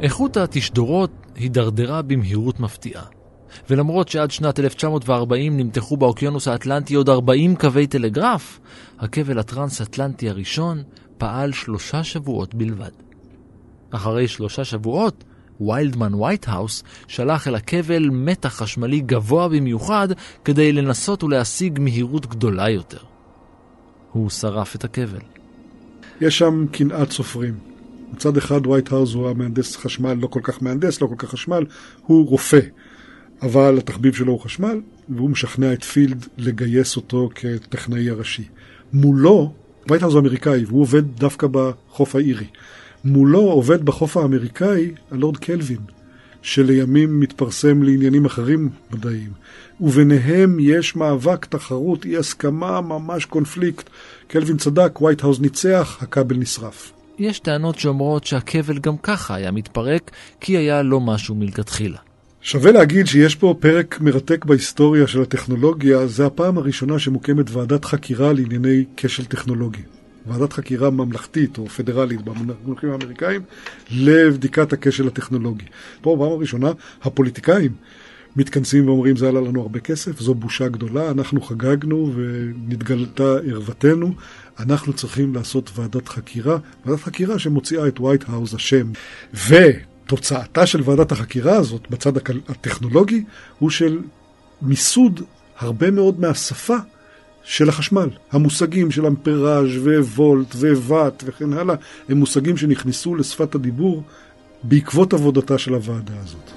איכות התשדורות הידרדרה במהירות מפתיעה. ולמרות שעד שנת 1940 נמתחו באוקיינוס האטלנטי עוד 40 קווי טלגרף, הכבל הטרנס-אטלנטי הראשון פעל שלושה שבועות בלבד. אחרי שלושה שבועות, ויילדמן וייטהאוס שלח אל הכבל מתח חשמלי גבוה במיוחד כדי לנסות ולהשיג מהירות גדולה יותר. הוא שרף את הכבל. יש שם קנאת סופרים. מצד אחד וייטהאוס הוא המהנדס חשמל, לא כל כך מהנדס, לא כל כך חשמל, הוא רופא. אבל התחביב שלו הוא חשמל, והוא משכנע את פילד לגייס אותו כטכנאי הראשי. מולו, וייטהאוס אמריקאי, והוא עובד דווקא בחוף האירי. מולו עובד בחוף האמריקאי הלורד קלווין, שלימים מתפרסם לעניינים אחרים מדעיים. וביניהם יש מאבק, תחרות, אי הסכמה, ממש קונפליקט. קלווין צדק, וייטהאוס ניצח, הכבל נשרף. יש טענות שאומרות שהכבל גם ככה היה מתפרק, כי היה לא משהו מלכתחילה. שווה להגיד שיש פה פרק מרתק בהיסטוריה של הטכנולוגיה, זה הפעם הראשונה שמוקמת ועדת חקירה לענייני כשל טכנולוגי. ועדת חקירה ממלכתית או פדרלית במונחים האמריקאים לבדיקת הכשל הטכנולוגי. פה בפעם הראשונה הפוליטיקאים מתכנסים ואומרים זה עלה לנו הרבה כסף, זו בושה גדולה, אנחנו חגגנו ונתגלתה ערוותנו, אנחנו צריכים לעשות ועדת חקירה, ועדת חקירה שמוציאה את וייטהאוס אשם. ותוצאתה של ועדת החקירה הזאת בצד הטכנולוגי הוא של מיסוד הרבה מאוד מהשפה של החשמל. המושגים של אמפראז' וולט וואט וכן הלאה, הם מושגים שנכנסו לשפת הדיבור בעקבות עבודתה של הוועדה הזאת.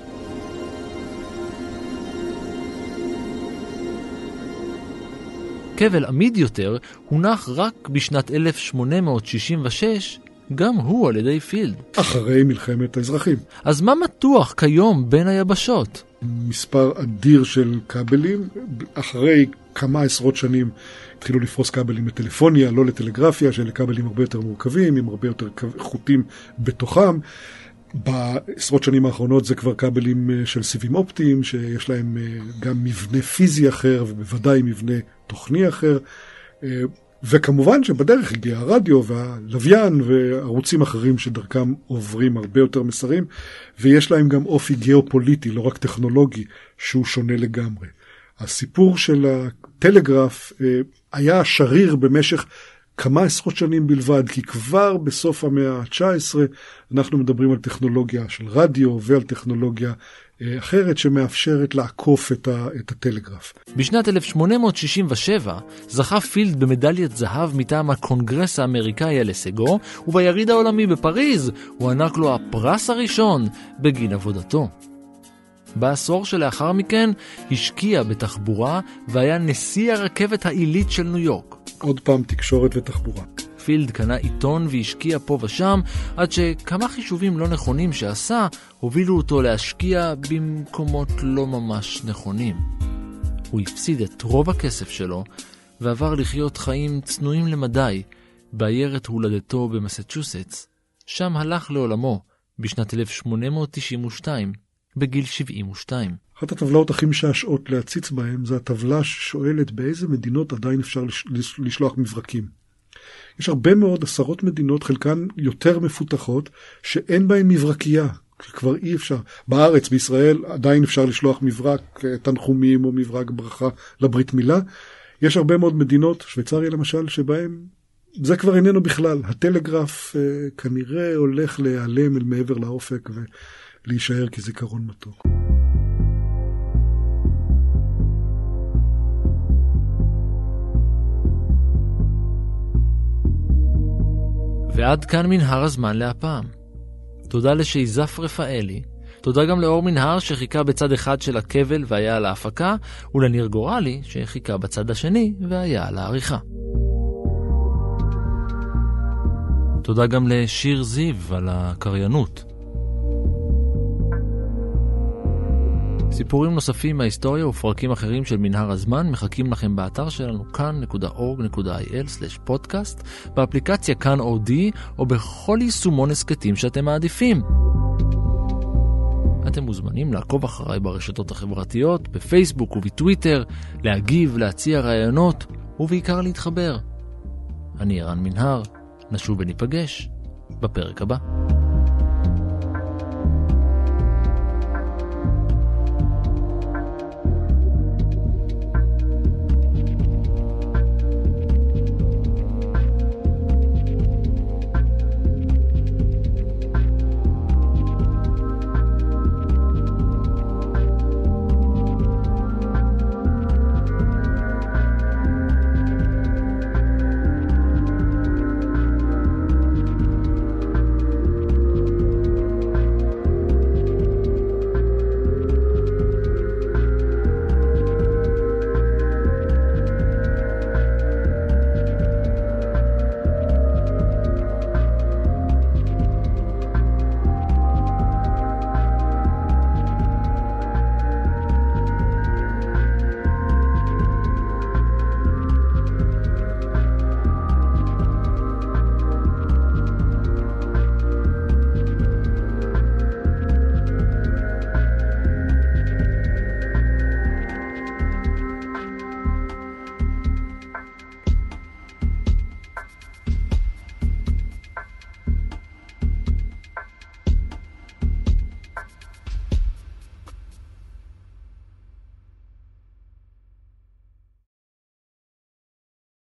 כבל עמיד יותר הונח רק בשנת 1866, גם הוא על ידי פילד. אחרי מלחמת האזרחים. אז מה מתוח כיום בין היבשות? מספר אדיר של כבלים, אחרי כמה עשרות שנים התחילו לפרוס כבלים לטלפוניה, לא לטלגרפיה, שאלה כבלים הרבה יותר מורכבים, עם הרבה יותר חוטים בתוכם. בעשרות שנים האחרונות זה כבר כבלים אה, של סיבים אופטיים, שיש להם אה, גם מבנה פיזי אחר ובוודאי מבנה תוכני אחר. אה, וכמובן שבדרך הגיע הרדיו והלוויין וערוצים אחרים שדרכם עוברים הרבה יותר מסרים, ויש להם גם אופי גיאופוליטי, לא רק טכנולוגי, שהוא שונה לגמרי. הסיפור של הטלגרף היה שריר במשך כמה עשרות שנים בלבד, כי כבר בסוף המאה ה-19 אנחנו מדברים על טכנולוגיה של רדיו ועל טכנולוגיה אה, אחרת שמאפשרת לעקוף את, ה, את הטלגרף. בשנת 1867 זכה פילד במדליית זהב מטעם הקונגרס האמריקאי על הישגו, וביריד העולמי בפריז הוענק לו הפרס הראשון בגין עבודתו. בעשור שלאחר מכן השקיע בתחבורה והיה נשיא הרכבת העילית של ניו יורק. עוד פעם תקשורת ותחבורה. פילד קנה עיתון והשקיע פה ושם, עד שכמה חישובים לא נכונים שעשה, הובילו אותו להשקיע במקומות לא ממש נכונים. הוא הפסיד את רוב הכסף שלו, ועבר לחיות חיים צנועים למדי בעיירת הולדתו במסצ'וסטס. שם הלך לעולמו בשנת 1892, בגיל 72. אחת הטבלאות הכי משעשעות להציץ בהן זה הטבלה ששואלת באיזה מדינות עדיין אפשר לשלוח מברקים. יש הרבה מאוד, עשרות מדינות, חלקן יותר מפותחות, שאין בהן מברקייה, כבר אי אפשר. בארץ, בישראל, עדיין אפשר לשלוח מברק אה, תנחומים או מברק ברכה לברית מילה. יש הרבה מאוד מדינות, שוויצריה למשל, שבהן זה כבר איננו בכלל. הטלגרף אה, כנראה הולך להיעלם אל מעבר לאופק ולהישאר כזיכרון מתוק. ועד כאן מנהר הזמן להפעם. תודה לשייזף רפאלי, תודה גם לאור מנהר שחיכה בצד אחד של הכבל והיה על ההפקה, ולניר גורלי שחיכה בצד השני והיה על העריכה. תודה גם לשיר זיו על הקריינות. סיפורים נוספים מההיסטוריה ופרקים אחרים של מנהר הזמן מחכים לכם באתר שלנו כאן.org.il/פודקאסט, באפליקציה כאן אודי או בכל יישומון הסכתים שאתם מעדיפים. אתם מוזמנים לעקוב אחריי ברשתות החברתיות, בפייסבוק ובטוויטר, להגיב, להציע רעיונות ובעיקר להתחבר. אני ערן מנהר, נשוב וניפגש בפרק הבא.